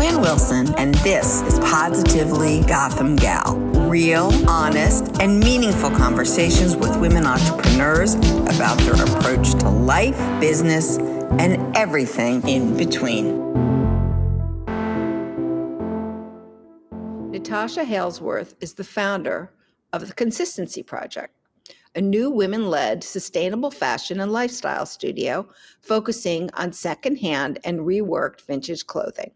Joanne Wilson, and this is Positively Gotham Gal. Real, honest, and meaningful conversations with women entrepreneurs about their approach to life, business, and everything in between. Natasha Halesworth is the founder of the Consistency Project, a new women led sustainable fashion and lifestyle studio focusing on secondhand and reworked vintage clothing.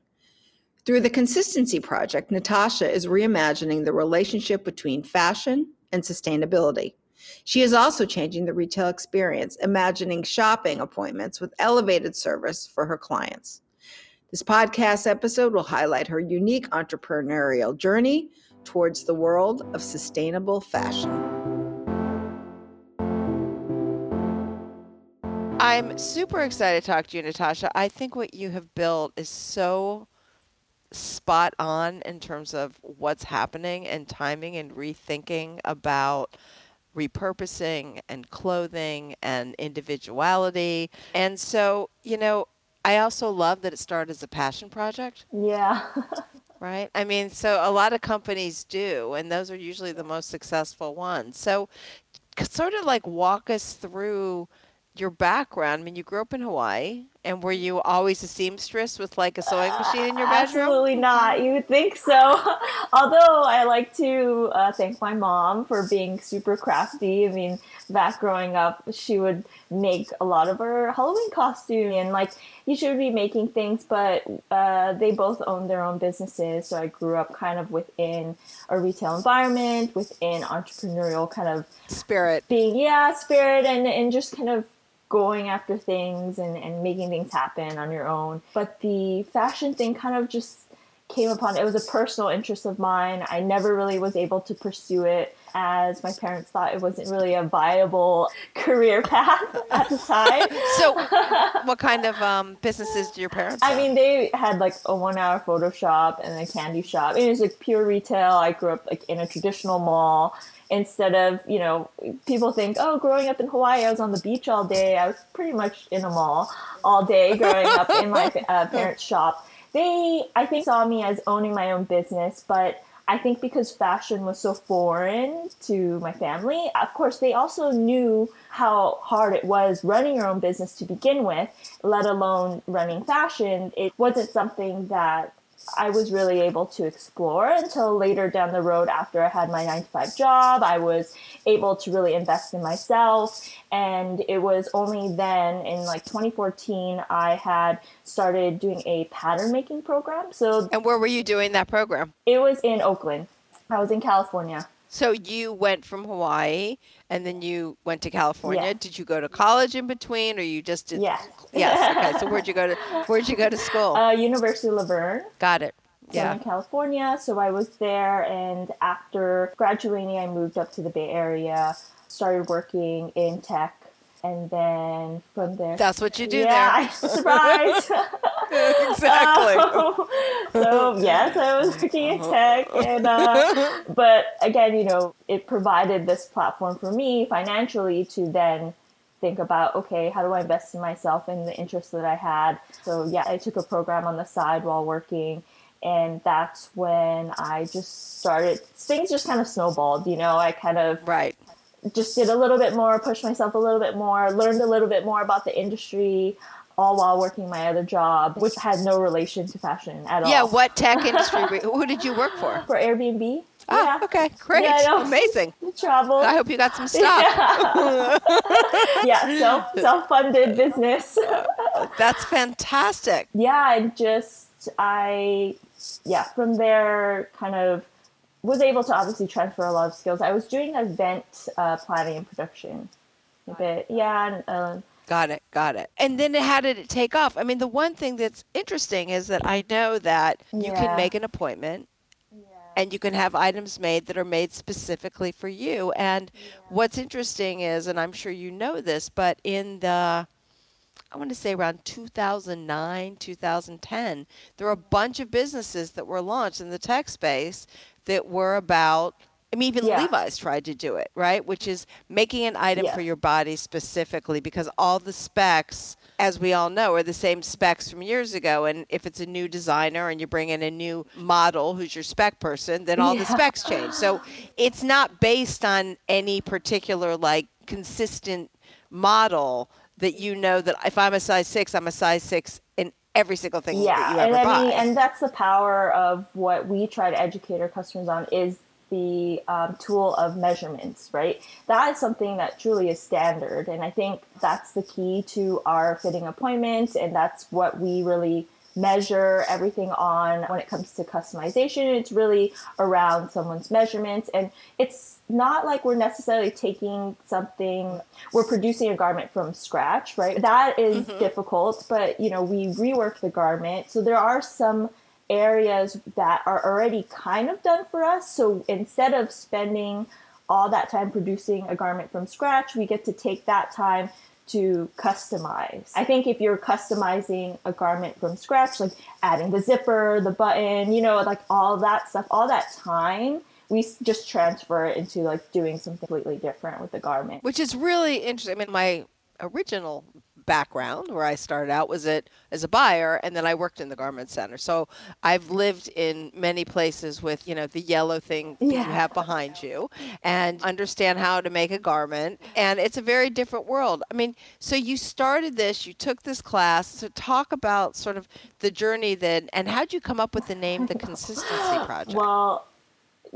Through the Consistency Project, Natasha is reimagining the relationship between fashion and sustainability. She is also changing the retail experience, imagining shopping appointments with elevated service for her clients. This podcast episode will highlight her unique entrepreneurial journey towards the world of sustainable fashion. I'm super excited to talk to you, Natasha. I think what you have built is so spot on in terms of what's happening and timing and rethinking about repurposing and clothing and individuality. And so, you know, I also love that it started as a passion project. Yeah. right? I mean, so a lot of companies do, and those are usually the most successful ones. So, sort of like walk us through your background. I mean, you grew up in Hawaii, and were you always a seamstress with like a sewing machine in your bedroom? Absolutely not. You would think so. Although I like to uh, thank my mom for being super crafty. I mean, back growing up, she would make a lot of her Halloween costume, and like you should be making things, but uh, they both own their own businesses. So I grew up kind of within a retail environment, within entrepreneurial kind of spirit, being yeah, spirit, and and just kind of going after things and, and making things happen on your own. But the fashion thing kind of just came upon it was a personal interest of mine. I never really was able to pursue it as my parents thought it wasn't really a viable career path at the time. so, what kind of um, businesses do your parents? I mean, they had like a one-hour photo shop and a candy shop. It was like pure retail. I grew up like in a traditional mall, instead of you know people think oh growing up in hawaii i was on the beach all day. I was pretty much in a mall all day growing up in my uh, parents shop. They i think saw me as owning my own business but i think because fashion was so foreign to my family of course they also knew how hard it was running your own business to begin with let alone running fashion. It wasn't something that I was really able to explore until later down the road after I had my nine to five job. I was able to really invest in myself. And it was only then in like 2014 I had started doing a pattern making program. So And where were you doing that program? It was in Oakland. I was in California. So you went from Hawaii and then you went to California. Yeah. Did you go to college in between, or you just did? Yeah. Yes. Okay. So where'd you go to? Where'd you go to school? Uh, University of La Verne. Got it. Yeah. in California. So I was there, and after graduating, I moved up to the Bay Area, started working in tech, and then from there. That's what you do there. yeah, there. surprise. exactly. Um, so yes, I was working in tech, and uh, but again, you know, it provided this platform for me financially to then think about okay, how do I invest in myself and the interests that I had. So yeah, I took a program on the side while working. And that's when I just started. Things just kind of snowballed, you know. I kind of right just did a little bit more, pushed myself a little bit more, learned a little bit more about the industry, all while working my other job, which had no relation to fashion at all. Yeah, what tech industry? who did you work for? For Airbnb. Oh, yeah. okay, great, yeah, amazing. Travel. I hope you got some stuff. Yeah, yeah self self funded business. That's fantastic. Yeah, and just I, yeah, from there, kind of was able to obviously transfer a lot of skills. I was doing event uh, planning and production a bit, yeah. And, uh, got it, got it. And then how did it take off? I mean, the one thing that's interesting is that I know that you can make an appointment. And you can have items made that are made specifically for you. And yeah. what's interesting is, and I'm sure you know this, but in the I want to say around 2009, 2010, there were a bunch of businesses that were launched in the tech space that were about I mean, even Yeah. Levi's tried to do it, right? Which is making an item Yeah. for your body specifically because all the specs, as we all know, are the same specs from years ago. And if it's a new designer and you bring in a new model who's your spec person, then all the specs change. So it's not based on any particular, like, consistent model that you know that if I'm a size six, I'm a size six in every single thing that yeah you and ever i mean buy. and that's the power of what we try to educate our customers on is the um, tool of measurements right? That is something that truly is standard and i think that's the key to our fitting appointments and that's what we really measure everything on when it comes to customization. It's really around someone's measurements and it's not like we're necessarily taking something we're producing a garment from scratch right? That is difficult but you know we rework the garment. So there are some areas that are already kind of done for us so instead of spending all that time producing a garment from scratch we get to take that time to customize. I think if you're customizing a garment from scratch, like adding the zipper, the button, you know, like all that stuff, all that time, we just transfer it into like doing something completely different with the garment. which is really interesting. I mean, my original background where I started out was it as a buyer, and then I worked in the garment center. So I've lived in many places with you know the yellow thing that you have behind you, and understand how to make a garment. And it's a very different world. I mean, so you started this, you took this class to talk about sort of the journey then, and how'd you come up with the name, the Consistency Project? Well,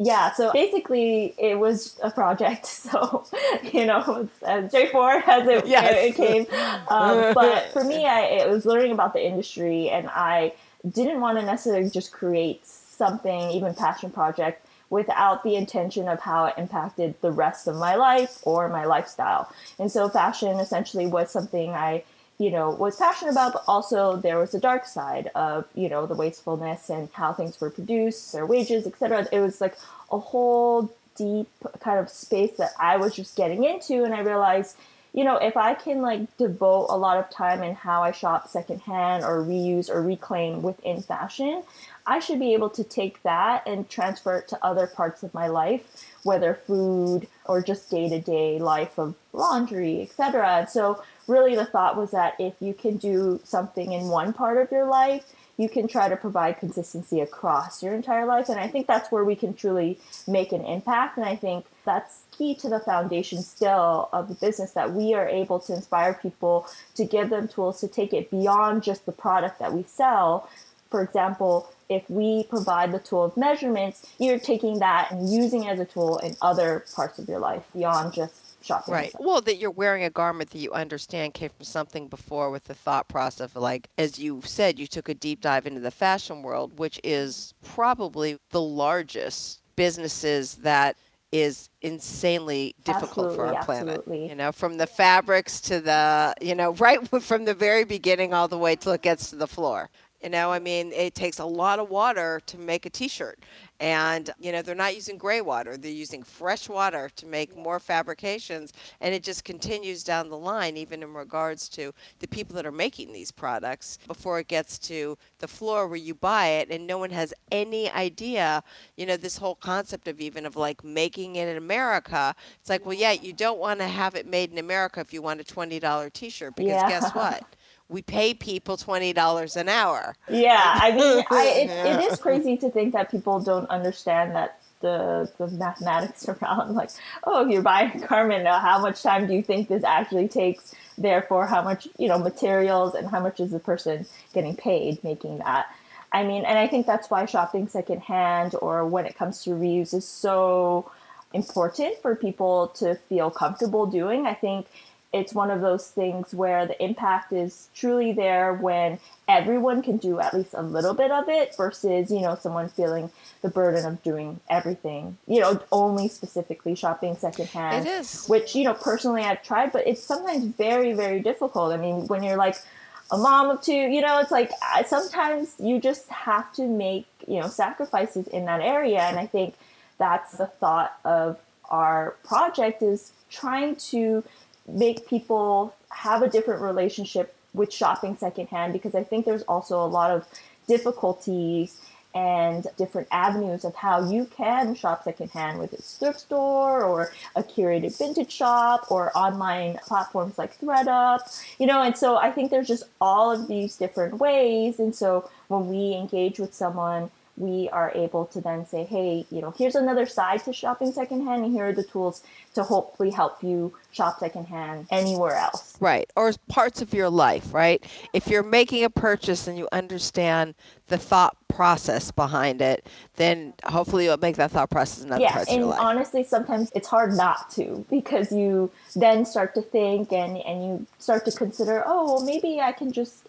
yeah, so basically it was a project. So, you know, it's as straightforward as it, Yes. it came. Um, but for me, I, it was learning about the industry and I didn't want to necessarily just create something, even passion project, without the intention of how it impacted the rest of my life or my lifestyle. And so fashion essentially was something I you know was passionate about but also there was a dark side of you know the wastefulness and how things were produced their wages etc it was like a whole deep kind of space that i was just getting into and i realized you know if i can like devote a lot of time in how i shop secondhand or reuse or reclaim within fashion i should be able to take that and transfer it to other parts of my life whether food or just day-to-day life of laundry etc so really the thought was that if you can do something in one part of your life you can try to provide consistency across your entire life. And i think that's where we can truly make an impact. And i think that's key to the foundation still of the business that we are able to inspire people to give them tools to take it beyond just the product that we sell. For example if we provide the tool of measurements you're taking that and using it as a tool in other parts of your life beyond just shopping Right. Well, that you're wearing a garment that you understand came from something before with the thought process of like, as you said, you took a deep dive into the fashion world, which is probably the largest businesses that is insanely difficult for our planet. absolutely. You know, from the fabrics to the, you know, right from the very beginning all the way till it gets to the floor. You know, I mean, it takes a lot of water to make a T-shirt, and you know they're not using gray water; they're using fresh water to make more fabrications, and it just continues down the line, even in regards to the people that are making these products before it gets to the floor where you buy it, and no one has any idea. You know, this whole concept of even of like making it in America. It's like, well, yeah, you don't want to have it made in America if you want a twenty dollar T-shirt because Yeah. guess what? We pay people twenty dollars an hour. Yeah, I mean, I, it, it is crazy to think that people don't understand that the the mathematics around like, oh, if you're buying a garment, now how much time do you think this actually takes? Therefore, how much you know materials and how much is the person getting paid making that? I mean, and I think that's why shopping secondhand or when it comes to reuse is so important for people to feel comfortable doing. I think it's one of those things where the impact is truly there when everyone can do at least a little bit of it versus you know someone feeling the burden of doing everything you know only specifically shopping secondhand It is. which you know personally i've tried but it's sometimes very very difficult i mean when you're like a mom of two you know it's like sometimes you just have to make you know sacrifices in that area and i think that's the thought of our project is trying to make people have a different relationship with shopping secondhand because I think there's also a lot of difficulties and different avenues of how you can shop secondhand with a thrift store or a curated vintage shop or online platforms like ThredUp, you know, and so I think there's just all of these different ways. And so when we engage with someone, we are able to then say, hey, you know, here's another side to shopping secondhand, and here are the tools to hopefully help you shop secondhand anywhere else. Right. Or parts of your life, right? If you're making a purchase and you understand the thought process behind it, then hopefully you'll make that thought process another yeah, parts and of your life. And honestly, sometimes it's hard not to because you then start to think and, and you start to consider, oh, well, maybe I can just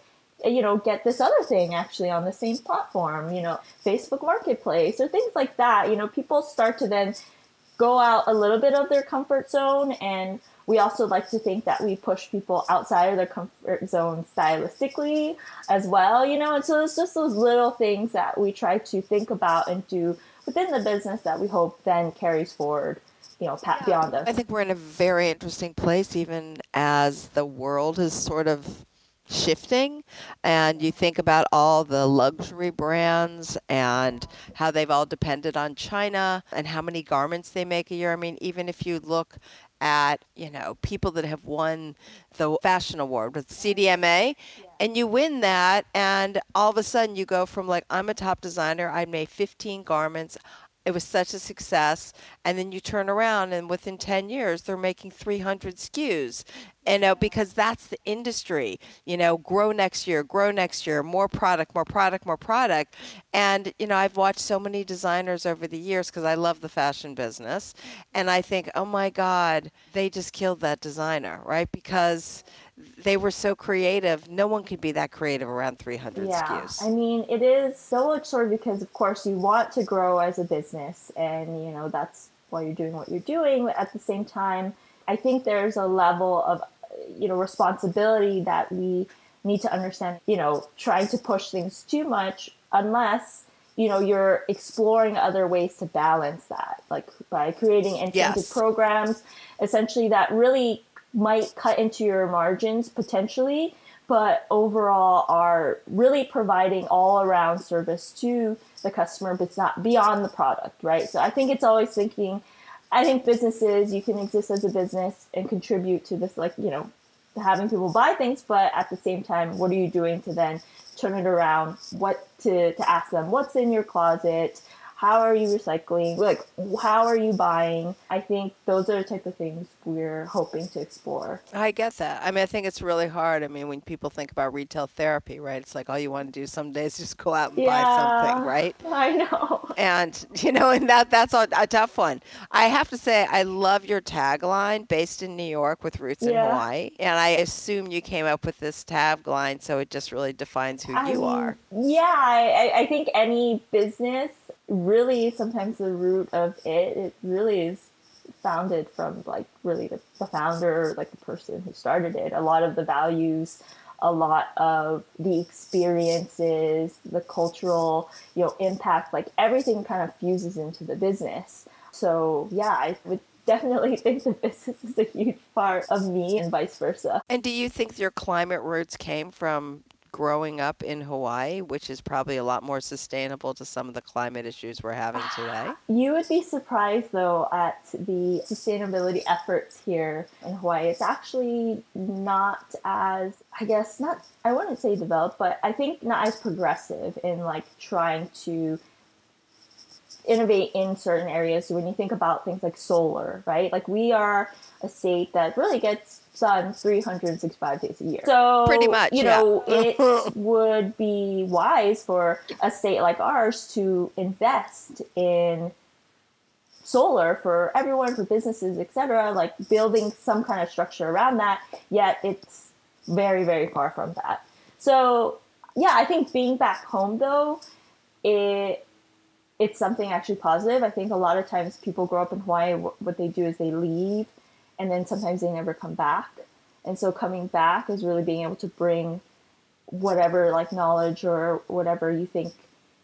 you know get this other thing actually on the same platform you know facebook marketplace or things like that. You know people start to then go out a little bit of their comfort zone. And we also like to think that we push people outside of their comfort zone stylistically as well you know. And so it's just those little things that we try to think about and do within the business that we hope then carries forward you know pat beyond us. I think we're in a very interesting place, even as the world is sort of shifting and you think about all the luxury brands and how they've all depended on China and how many garments they make a year. I mean, even if you look at, you know, people that have won the fashion award with CFDA and you win that and all of a sudden you go from like I'm a top designer, I made 15 garments, it was such a success. And then you turn around and within 10 years they're making 300 SKUs you know because that's the industry you know grow next year grow next year more product more product more product. And you know I've watched so many designers over the years because I love the fashion business. And I think oh my god they just killed that designer right? Because they were so creative. No one could be that creative around 300 yeah. SKUs. I mean, it is so absurd because, of course, you want to grow as a business, and you know that's why you're doing what you're doing. But at the same time, I think there's a level of you know responsibility that we need to understand. You know, trying to push things too much unless you know you're exploring other ways to balance that like by creating incentive Yes. programs essentially that really might cut into your margins potentially, but overall are really providing all around service to the customer, but it's not beyond the product, right? So I think it's always thinking, I think businesses, you can exist as a business and contribute to this, like, you know, having people buy things, but at the same time, what are you doing to then turn it around? What to, to ask them, what's in your closet? How are you recycling? Like, how are you buying? I think those are the type of things we're hoping to explore. I get that. I mean, I think it's really hard. I mean, when people think about retail therapy, right? It's like all you want to do some days is just go out and buy something, Yeah. right? I know. And you know, and that that's a, a tough one. I have to say, I love your tagline, based in New York with roots in Yeah. Hawaii, and I assume you came up with this tagline, so it just really defines who I you are. Yeah, I- I think any business really sometimes the root of it it really is founded from like really the, the founder, like the person who started it. A lot of the values, a lot of the experiences, the cultural, you know, impact, like everything kind of fuses into the business. So yeah, I would definitely think that business is a huge part of me and vice versa. And do you think your climate roots came from growing up in Hawaii, which is probably a lot more sustainable to some of the climate issues we're having today? You would be surprised though at the sustainability efforts here in Hawaii. It's actually not as, I guess, not, I wouldn't say developed, but I think not as progressive in like trying to innovate in certain areas. So when you think about things like solar, right? Like we are a state that really gets sun 365 days a year. So Pretty much, you yeah. know, it would be wise for a state like ours to invest in solar for everyone, for businesses, etc. Like building some kind of structure around that. Yet it's very, very far from that. So yeah, I think being back home though, it it's something actually positive. I think a lot of times people grow up in Hawaii, what they do is they leave and then sometimes they never come back. And so coming back is really being able to bring whatever like knowledge or whatever you think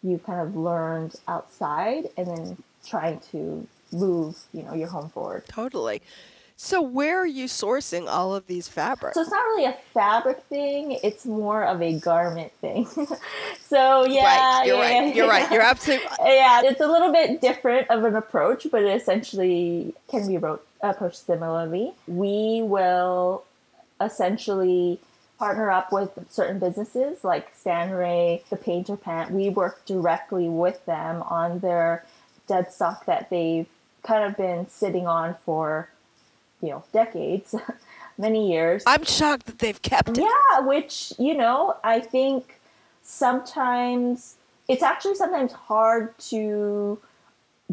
you've kind of learned outside and then trying to move, you know, your home forward. Totally. So where are you sourcing all of these fabrics? So it's not really a fabric thing; it's more of a garment thing. so yeah, right, you're yeah, right. You're yeah. right. You're absolutely. Yeah, it's a little bit different of an approach, but it essentially can be wrote, approached similarly. We will essentially partner up with certain businesses like Stanray, the Painter Pant. We work directly with them on their dead stock that they've kind of been sitting on for, you know, decades, many years. I'm shocked that they've kept it. Yeah, which, you know, I think sometimes it's actually sometimes hard to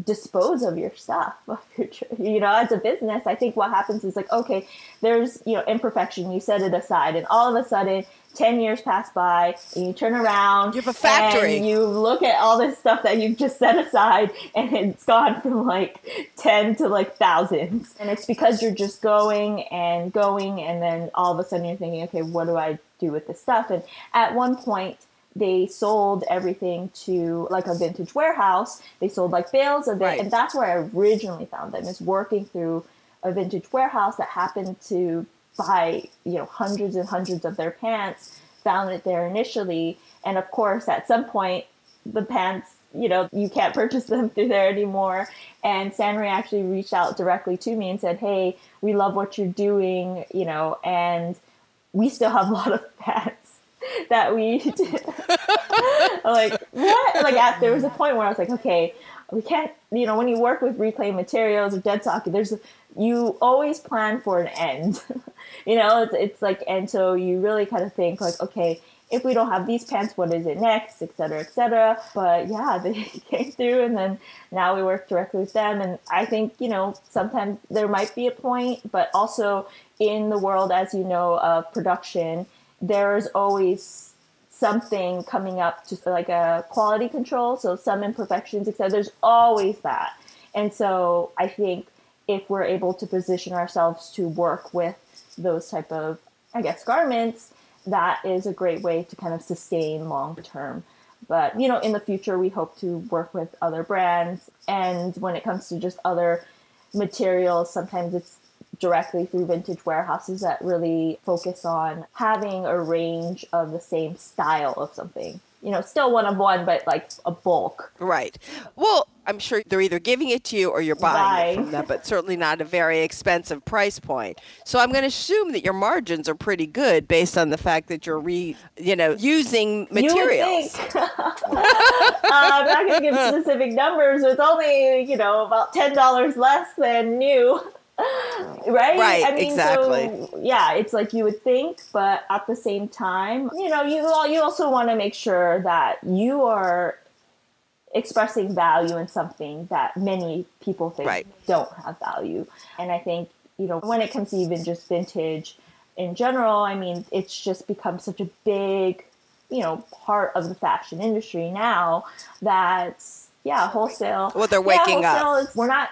dispose of your stuff you know as a business i think what happens is like okay there's you know imperfection you set it aside and all of a sudden 10 years pass by and you turn around You have a factory. and you look at all this stuff that you've just set aside and it's gone from like 10 to like thousands and it's because you're just going and going and then all of a sudden you're thinking okay what do i do with this stuff and at one point they sold everything to like a vintage warehouse. They sold like bales of it, Right. and that's where I originally found them. Is working through a vintage warehouse that happened to buy you know hundreds and hundreds of their pants. Found it there initially, and of course, at some point, the pants you know you can't purchase them through there anymore. And Stan Ray actually reached out directly to me and said, "Hey, we love what you're doing, you know, and we still have a lot of pants." that we did. like what? Like at, there was a point where I was like, okay, we can't. You know, when you work with reclaimed materials or dead stock, there's you always plan for an end. you know, it's it's like, and so you really kind of think like, okay, if we don't have these pants, what is it next, et cetera, et cetera. But yeah, they came through, and then now we work directly with them. And I think you know sometimes there might be a point, but also in the world, as you know, of production, there is always something coming up to like a quality control so some imperfections etc there's always that. And so i think if we're able to position ourselves to work with those type of i guess garments that is a great way to kind of sustain long term. But you know in the future we hope to work with other brands. And when it comes to just other materials sometimes it's directly through vintage warehouses that really focus on having a range of the same style of something. You know, still one of one, but like a bulk. Right. Well, I'm sure they're either giving it to you or you're buying it from them, but certainly not a very expensive price point. So I'm going to assume that your margins are pretty good based on the fact that you're re, you know, using materials. You would think. uh, I'm not going to give specific numbers. It's only, you know, about $10 less than new. right? Right, I mean, exactly. So, yeah, it's like you would think, but at the same time, you know, you al- you also want to make sure that you are expressing value in something that many people think Right. don't have value. And I think, you know, when it comes to even just vintage in general, I mean, it's just become such a big, you know, part of the fashion industry now that, yeah, wholesale. Well, they're yeah, waking up. is- we're not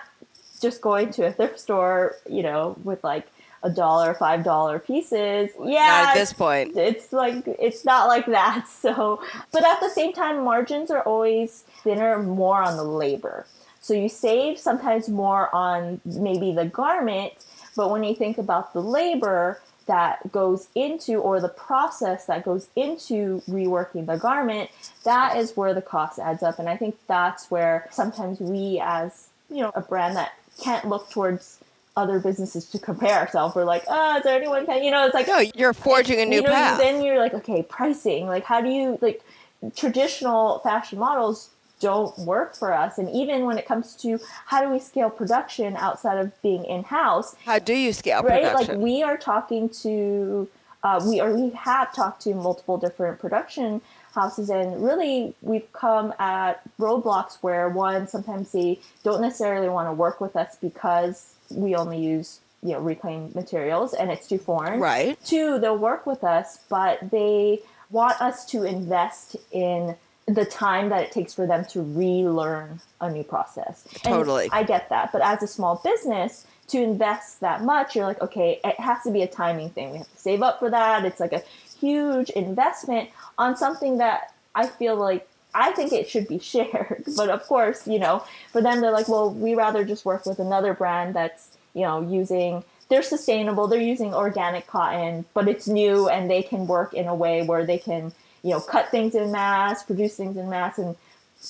just going to a thrift store, you know, with like a dollar, five dollar pieces. Yeah, Not at this point. it's like it's not like that so but at the same time margins are always thinner more on the labor so you save sometimes more on maybe the garment but when you think about the labor that goes into or the process that goes into reworking the garment that is where the cost adds up and i think that's where sometimes we as you know a brand that can't look towards other businesses to compare ourselves we're like oh is there anyone can you know it's like No, you're forging a new you know, path. Then you're like, okay, pricing. Like, how do you like traditional fashion models don't work for us? And even when it comes to how do we scale production outside of being in house, How do you scale right? production? Like, we are talking to, uh, we are we have talked to multiple different production houses, and really we've come at roadblocks where one sometimes they don't necessarily want to work with us because we only use you know reclaimed materials and it's too foreign. Right. two they'll work with us but they want us to invest in the time that it takes for them to relearn a new process. And Totally. i get that but as a small business to invest that much you're like okay it has to be a timing thing. We have to save up for that. It's like a huge investment on something that i feel like I think it should be shared, but of course, you know, for them, they're like, well, we rather just work with another brand that's, you know, using they're sustainable. They're using organic cotton, but it's new and they can work in a way where they can, you know, cut things in mass, produce things in mass and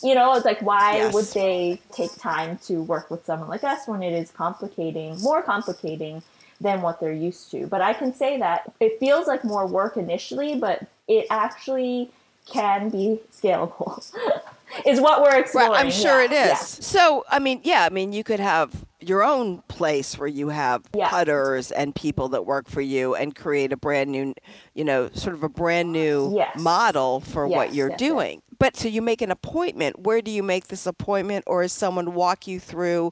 you know, it's like why Yes. would they take time to work with someone like us when it is complicating, more complicating than what they're used to. But I can say that it feels like more work initially, but it actually can be scalable. is what we're exploring. Right, I'm sure yeah, it is. yeah. So, I mean, yeah, I mean, you could have your own place where you have Yeah. cutters and people that work for you and create a brand new, you know, sort of a brand new Yes. model for what you're yes, yes. doing. But so you make an appointment. Where do you make this appointment, or is someone walk you through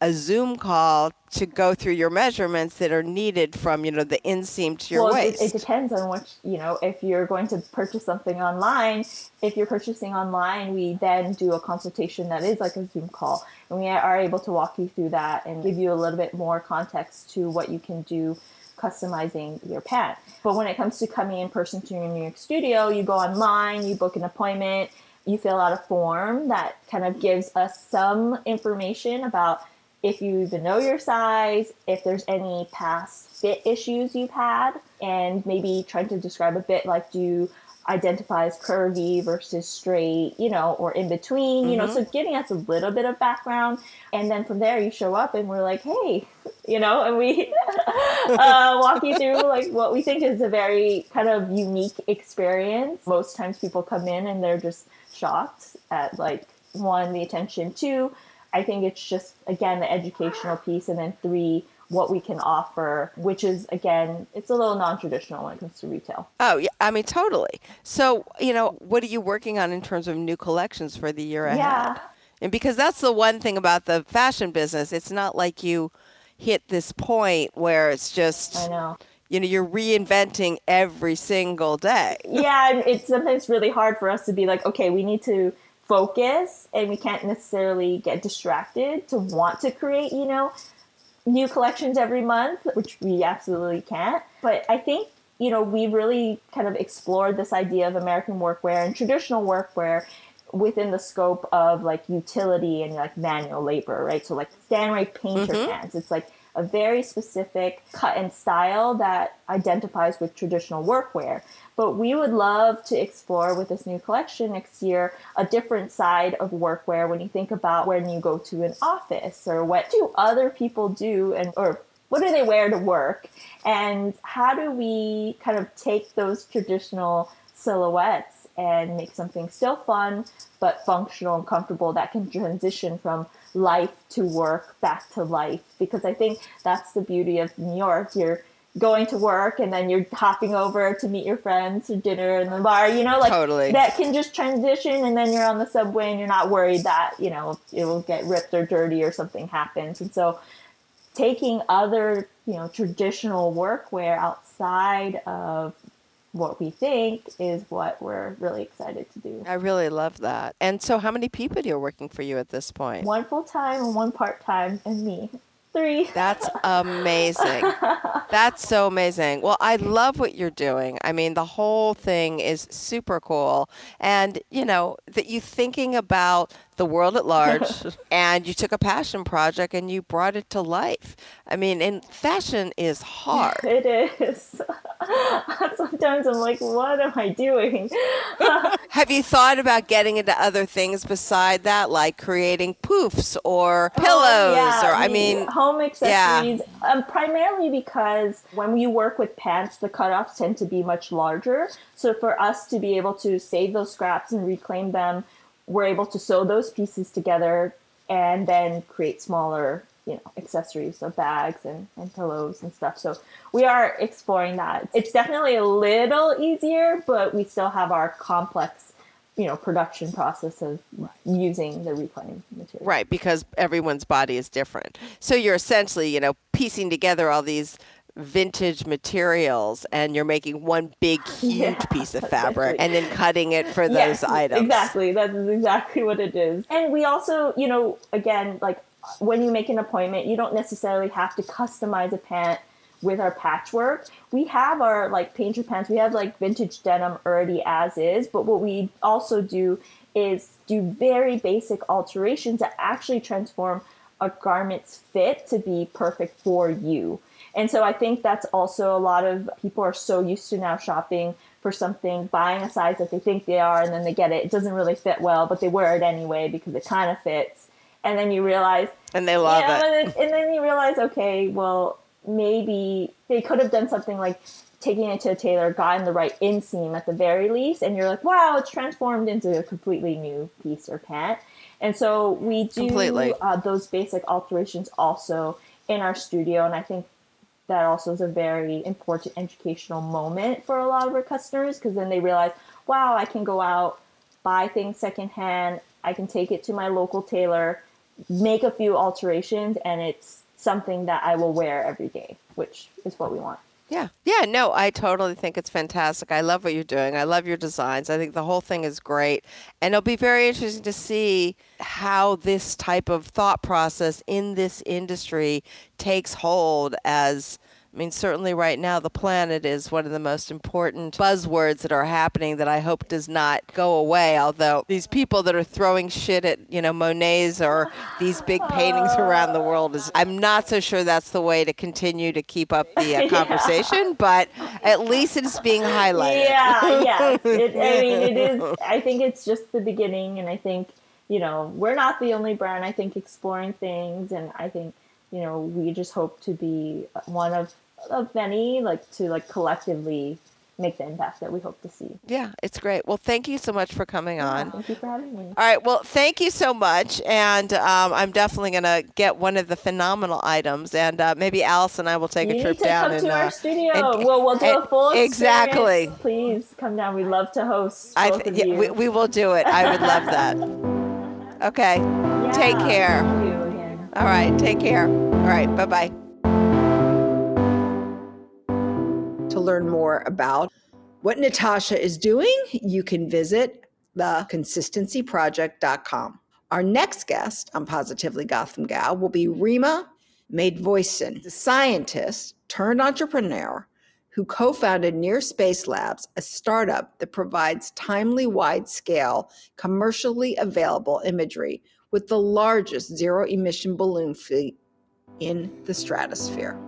a Zoom call to go through your measurements that are needed from, you know, the inseam to your well, waist? It, it depends on what you know. If you're going to purchase something online, if you're purchasing online, we then do a consultation that is like a Zoom call, and we are able to walk you through that and give you a little bit more context to what you can do customizing your pant. But when it comes to coming in person to your New York studio, you go online, you book an appointment, you fill out a form that kind of gives us some information about if you even know your size, if there's any past fit issues you've had, and maybe trying to describe a bit like do you identify as curvy versus straight, you know, or in between, you know, so giving us a little bit of background. And then from there, you show up and we're like, hey, you know, and we uh, walk you through like what we think is a very kind of unique experience. Most times people come in and they're just shocked at like one, the attention, two, I think it's just again the educational piece, and then three, what we can offer, which is again, it's a little non-traditional when it comes to retail. Oh, yeah, I mean, totally. So, you know, what are you working on in terms of new collections for the year ahead? Yeah. And because that's the one thing about the fashion business, it's not like you hit this point where it's just, I know. you know, you're reinventing every single day. yeah, and it's sometimes really hard for us to be like, okay, we need to focus, and we can't necessarily get distracted to want to create, you know, new collections every month, which we absolutely can't. But I think you know we really kind of explored this idea of American workwear and traditional workwear within the scope of like utility and like manual labor, right? So like Stan Ray painter mm-hmm. pants, it's like a very specific cut and style that identifies with traditional workwear. But we would love to explore with this new collection next year a different side of workwear when you think about when you go to an office or what do other people do and or what do they wear to work and how do we kind of take those traditional silhouettes and make something still fun but functional and comfortable that can transition from life to work back to life because i think that's the beauty of new york you're going to work and then you're hopping over to meet your friends for dinner in the bar you know like Totally. that can just transition and then you're on the subway and you're not worried that you know it will get ripped or dirty or something happens and so taking other you know traditional workwear outside of what we think is what we're really excited to do I really love that. And so, how many people are working for you at this point? one full-time and one part-time and me three That's amazing. That's so amazing. Well, I love what you're doing. I mean, the whole thing is super cool. And, you know, that you thinking about the world at large and you took a passion project and you brought it to life. I mean, and fashion is hard. it is sometimes i'm like what am i doing Have you thought about getting into other things beside that, like creating poofs or pillows? Oh, yeah, or, I mean, home accessories. Um, primarily because when you work with pants, the cutoffs tend to be much larger. So for us to be able to save those scraps and reclaim them, we're able to sew those pieces together and then create smaller, you know, accessories, so bags and, and pillows and stuff. So we are exploring that. It's definitely a little easier, but we still have our complex, you know, production process of using the reclaimed material. Right, because everyone's body is different. So you're essentially, you know, piecing together all these vintage materials and you're making one big huge Yeah, piece of fabric essentially. and then cutting it for those Yes, items. Exactly. That is exactly what it is. And we also, you know, again, like when you make an appointment, you don't necessarily have to customize a pant with our patchwork. We have our like painter pants, we have like vintage denim already as is, but what we also do is do very basic alterations that actually transform a garment's fit to be perfect for you. And so I think that's also a lot of people are so used to now shopping for something, buying a size that they think they are, and then they get it. It doesn't really fit well, but they wear it anyway because it kind of fits. And then you realize, and they love it. And then, and then you realize, okay, well, maybe they could have done something like taking it to a tailor, gotten the right inseam at the very least, and you're like, wow, it's transformed into a completely new piece or pant. And so we do uh, those basic alterations also in our studio, and I think that also is a very important educational moment for a lot of our customers because then they realize, wow, I can go out, buy things secondhand, I can take it to my local tailor, make a few alterations, and it's something that I will wear every day, which is what we want. Yeah. Yeah. No, I totally think it's fantastic. I love what you're doing. I love your designs. I think the whole thing is great. And it'll be very interesting to see how this type of thought process in this industry takes hold as I mean, certainly right now, the planet is one of the most important buzzwords that are happening that I hope does not go away. Although these people that are throwing shit at, you know, Monets or these big paintings around the world is, I'm not so sure that's the way to continue to keep up the uh, conversation, yeah. but at least it's being highlighted. Yeah, yeah. It, I mean, it is, I think it's just the beginning. And I think, you know, we're not the only brand, I think, exploring things. And I think, you know, we just hope to be one of of many, like to like collectively make the impact that we hope to see. Yeah, it's great. Well, thank you so much for coming yeah, on. Thank you for having me. All right. Well, thank you so much. And um, I'm definitely going to get one of the phenomenal items. And uh, maybe Alice and I will take you a trip to down. Come and, to uh, our studio. And, well, we'll do and, a full Exactly. Please come down. We'd love to host. I th- yeah, we, we, will do it. I would love that. Okay. Yeah, take care. All right. Take care. All right. Bye bye. Learn more about what Natasha is doing, you can visit theconsistencyproject.com. Our next guest on Positively Gotham Gal will be Rema Matevosyan, the scientist turned entrepreneur who co founded Near Space Labs, a startup that provides timely, wide scale, commercially available imagery with the largest zero emission balloon fleet in the stratosphere.